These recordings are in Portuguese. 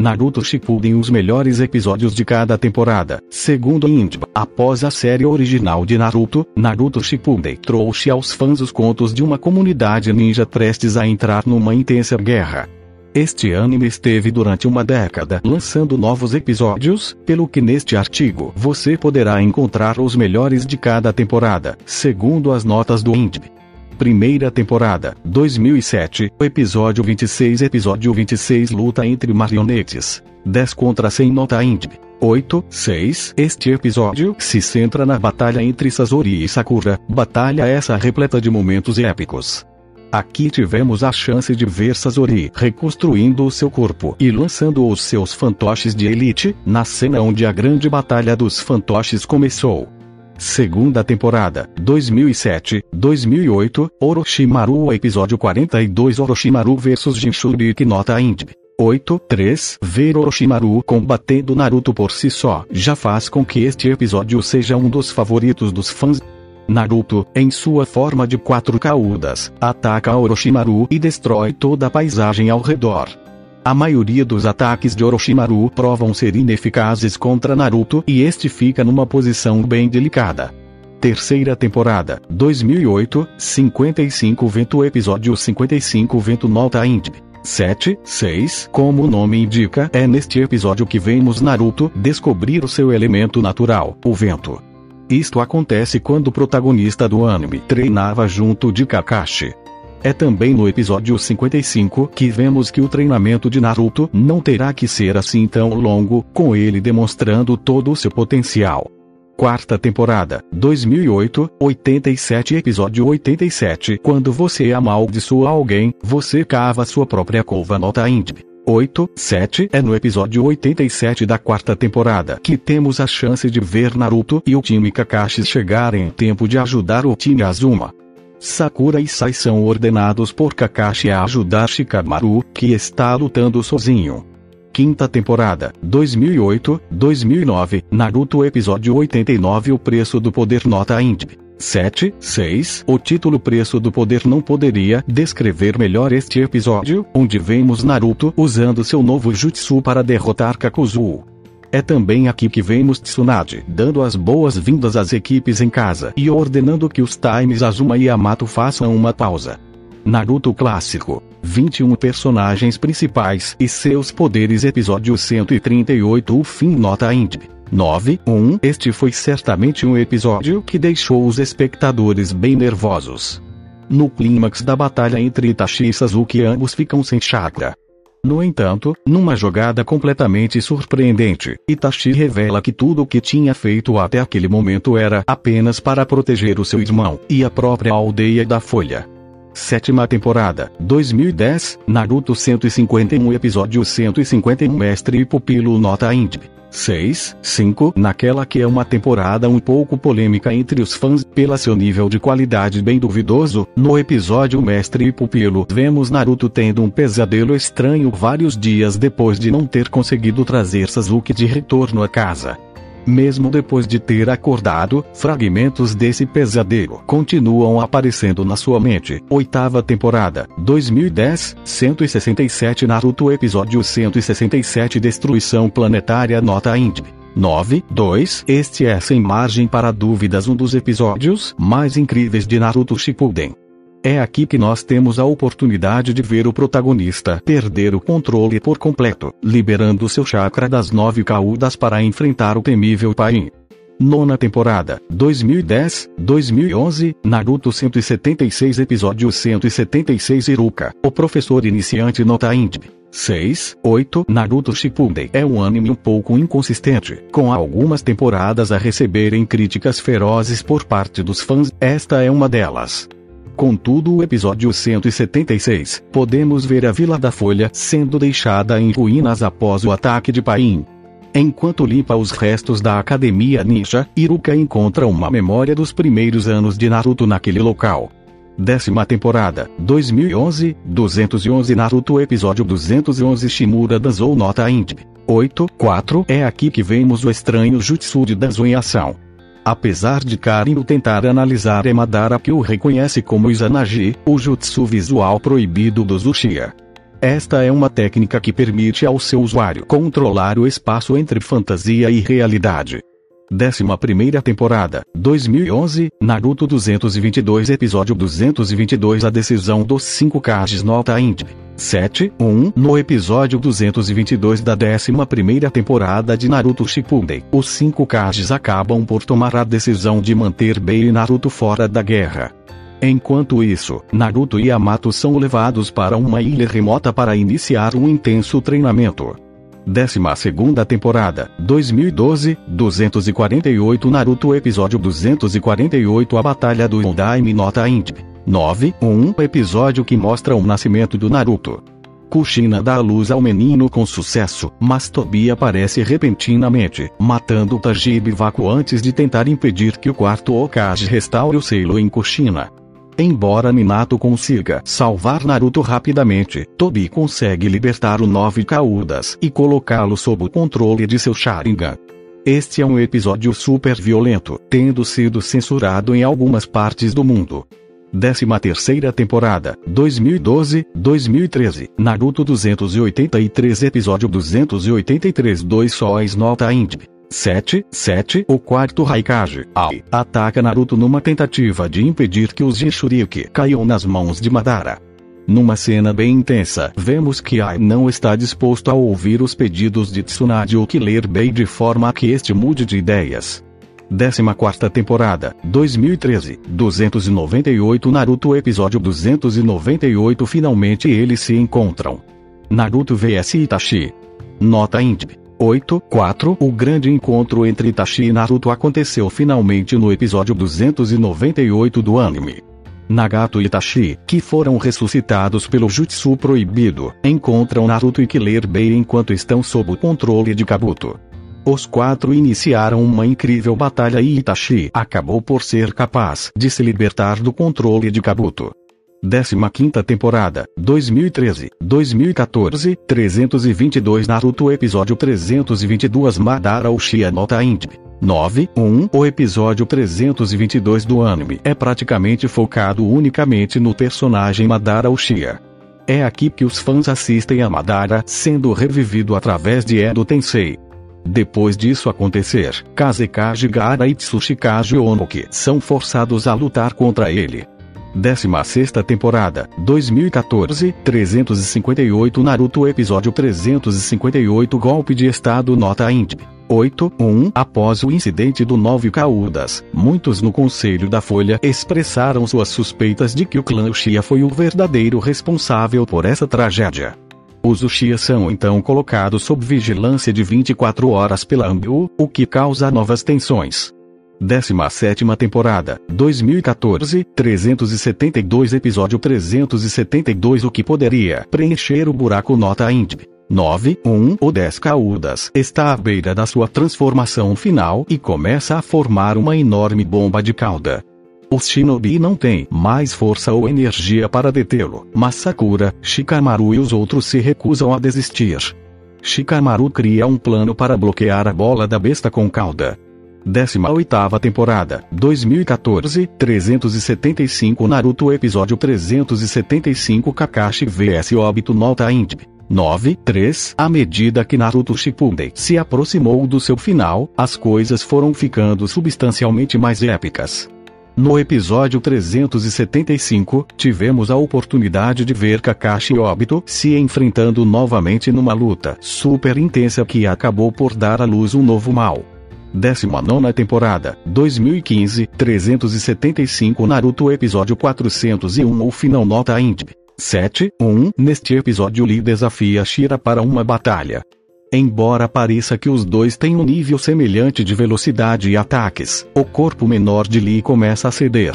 Naruto Shippuden os melhores episódios de cada temporada, segundo Indb. Após a série original de Naruto, Naruto Shippuden trouxe aos fãs os contos de uma comunidade ninja prestes a entrar numa intensa guerra. Este anime esteve durante uma década lançando novos episódios, pelo que neste artigo você poderá encontrar os melhores de cada temporada, segundo as notas do Indb. Primeira temporada, 2007, episódio 26 Episódio 26 Luta entre marionetes. 10 contra 100 nota Indb. 8, 6. Este episódio se centra na batalha entre Sasori e Sakura, batalha essa repleta de momentos épicos. Aqui tivemos a chance de ver Sasori reconstruindo o seu corpo e lançando os seus fantoches de elite, na cena onde a grande batalha dos fantoches começou. Segunda temporada, 2007, 2008, Orochimaru Episódio 42 Orochimaru vs Jinchuriki Nota Indb. 8, 3. Ver Orochimaru combatendo Naruto por si só já faz com que este episódio seja um dos favoritos dos fãs. Naruto, em sua forma de quatro caudas, ataca Orochimaru e destrói toda a paisagem ao redor. A maioria dos ataques de Orochimaru provam ser ineficazes contra Naruto e este fica numa posição bem delicada. Terceira temporada, 2008, 55 Vento Episódio 55 Vento Nota Indb. 7, 6 Como o nome indica, é neste episódio que vemos Naruto descobrir o seu elemento natural, o vento. Isto acontece quando o protagonista do anime treinava junto de Kakashi. É também no episódio 55 que vemos que o treinamento de Naruto não terá que ser assim tão longo, com ele demonstrando todo o seu potencial. Quarta temporada, 2008, 87 Episódio 87 Quando você amaldiçoa alguém, você cava sua própria cova nota Indb. 8, 7 é no episódio 87 da quarta temporada que temos a chance de ver Naruto e o time Kakashi chegarem em tempo de ajudar o time Azuma. Sakura e Sai são ordenados por Kakashi a ajudar Shikamaru, que está lutando sozinho. Quinta temporada, 2008, 2009, Naruto episódio 89 O preço do poder nota Indb. 7, 6. O título Preço do Poder não poderia descrever melhor este episódio, onde vemos Naruto usando seu novo jutsu para derrotar Kakuzu. É também aqui que vemos Tsunade dando as boas-vindas às equipes em casa e ordenando que os times Azuma e Yamato façam uma pausa. Naruto Clássico 21 personagens principais e seus poderes Episódio 138 O fim nota Indb. 9. 1. Este foi certamente um episódio que deixou os espectadores bem nervosos. No clímax da batalha entre Itachi e Sasuke ambos ficam sem chakra. No entanto, numa jogada completamente surpreendente, Itachi revela que tudo o que tinha feito até aquele momento era apenas para proteger o seu irmão e a própria aldeia da Folha. Sétima temporada, 2010, Naruto 151 Episódio 151 Mestre e Pupilo Nota Indb. 6, 5, naquela que é uma temporada um pouco polêmica entre os fãs, pela seu nível de qualidade bem duvidoso, no episódio Mestre e Pupilo, vemos Naruto tendo um pesadelo estranho vários dias depois de não ter conseguido trazer Sasuke de retorno a casa. Mesmo depois de ter acordado, fragmentos desse pesadelo continuam aparecendo na sua mente. Oitava temporada, 2010, 167 Naruto Episódio 167 Destruição Planetária Nota Indb. 9, 2 Este é sem margem para dúvidas um dos episódios mais incríveis de Naruto Shippuden. É aqui que nós temos a oportunidade de ver o protagonista perder o controle por completo, liberando seu chakra das nove caudas para enfrentar o temível Pain. Nona temporada, 2010, 2011, Naruto 176 Episódio 176 Iruka, o professor iniciante nota Indb. 6, 8 Naruto Shippuden é um anime um pouco inconsistente, com algumas temporadas a receberem críticas ferozes por parte dos fãs, esta é uma delas. Contudo, o episódio 176, podemos ver a Vila da Folha sendo deixada em ruínas após o ataque de Pain. Enquanto limpa os restos da Academia Ninja, Iruka encontra uma memória dos primeiros anos de Naruto naquele local. Décima temporada, 2011, 211 Naruto Episódio 211 Shimura Danzou Nota Indb. 8, 4 É aqui que vemos o estranho Jutsu de Danzou em ação. Apesar de Karino tentar analisar Emadara que o reconhece como Izanagi, o jutsu visual proibido dos Uchiha. Esta é uma técnica que permite ao seu usuário controlar o espaço entre fantasia e realidade. 11 temporada, 2011, Naruto 222 Episódio 222 A decisão dos 5 Kages Nota Int. 7, 1 No episódio 222 da 11 temporada de Naruto Shippuden, os 5 Kages acabam por tomar a decisão de manter Bei e Naruto fora da guerra. Enquanto isso, Naruto e Yamato são levados para uma ilha remota para iniciar um intenso treinamento. 12 temporada, 2012, 248 Naruto Episódio 248 A Batalha do Undaime Nota Int. 9, 1 Episódio que mostra o nascimento do Naruto. Kushina dá a luz ao menino com sucesso, mas Tobi aparece repentinamente, matando Tajib Vaku antes de tentar impedir que o quarto Okage restaure o selo em Kushina. Embora Minato consiga salvar Naruto rapidamente, Tobi consegue libertar o Nove Caudas e colocá-lo sob o controle de seu Sharingan. Este é um episódio super violento, tendo sido censurado em algumas partes do mundo. 13 terceira temporada, 2012-2013, Naruto 283 Episódio 283 Dois Sóis Nota Índice 7, 7 O quarto Raikage, Ai, ataca Naruto numa tentativa de impedir que os Jinchuriki caiam nas mãos de Madara. Numa cena bem intensa, vemos que Ai não está disposto a ouvir os pedidos de Tsunade ou Killer Bey de forma que este mude de ideias. 14 temporada, 2013, 298 Naruto Episódio 298 Finalmente eles se encontram. Naruto vs Itachi. Nota Índice 8, 4 O grande encontro entre Itachi e Naruto aconteceu finalmente no episódio 298 do anime. Nagato e Itachi, que foram ressuscitados pelo Jutsu proibido, encontram Naruto e Killer Bey enquanto estão sob o controle de Kabuto. Os quatro iniciaram uma incrível batalha e Itachi acabou por ser capaz de se libertar do controle de Kabuto. 15ª temporada, 2013, 2014, 322 Naruto Episódio 322 Madara Uchiha Nota Int. 9, 1 O episódio 322 do anime é praticamente focado unicamente no personagem Madara Uchiha. É aqui que os fãs assistem a Madara sendo revivido através de Edo Tensei. Depois disso acontecer, Kazekage Gara e Tsushikage Onoki são forçados a lutar contra ele. 16 temporada, 2014, 358 Naruto Episódio 358 Golpe de Estado Nota Int. 8, 1 Após o incidente do Nove Caudas, muitos no Conselho da Folha expressaram suas suspeitas de que o clã Uchiha foi o verdadeiro responsável por essa tragédia. Os Uchiha são então colocados sob vigilância de 24 horas pela AMBU, o que causa novas tensões. 17 temporada, 2014, 372 Episódio 372 O que poderia preencher o buraco Nota Int. 9, 1 ou 10 Caudas está à beira da sua transformação final e começa a formar uma enorme bomba de cauda. Os shinobi não têm mais força ou energia para detê-lo, mas Sakura, Shikamaru e os outros se recusam a desistir. Shikamaru cria um plano para bloquear a bola da besta com cauda. 18ª temporada, 2014, 375 Naruto Episódio 375 Kakashi vs Obito Nota Int. 9, 3 À medida que Naruto Shippuden se aproximou do seu final, as coisas foram ficando substancialmente mais épicas. No episódio 375, tivemos a oportunidade de ver Kakashi e Obito se enfrentando novamente numa luta super intensa que acabou por dar à luz um novo mal. 19 temporada, 2015, 375 Naruto Episódio 401 O final nota int. 7, 1 Neste episódio Lee desafia Shira para uma batalha. Embora pareça que os dois têm um nível semelhante de velocidade e ataques, o corpo menor de Lee começa a ceder.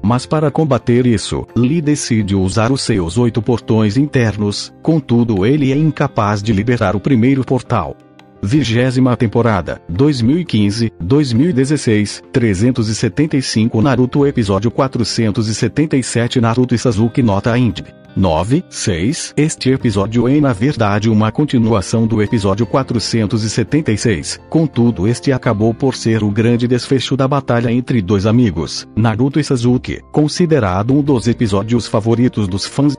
Mas para combater isso, Lee decide usar os seus oito portões internos, contudo ele é incapaz de liberar o primeiro portal. Vigésima temporada, 2015, 2016, 375 Naruto Episódio 477 Naruto e Sasuke Nota Int. 9, 6 Este episódio é na verdade uma continuação do episódio 476, contudo este acabou por ser o grande desfecho da batalha entre dois amigos, Naruto e Sasuke, considerado um dos episódios favoritos dos fãs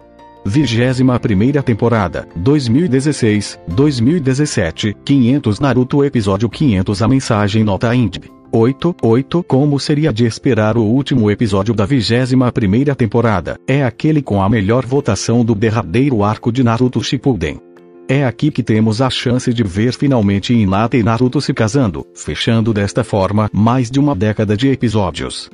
Vigésima primeira temporada, 2016, 2017, 500 Naruto Episódio 500 A mensagem nota INTB. 8, 8 Como seria de esperar o último episódio da 21 primeira temporada, é aquele com a melhor votação do derradeiro arco de Naruto Shippuden. É aqui que temos a chance de ver finalmente Hinata e Naruto se casando, fechando desta forma mais de uma década de episódios.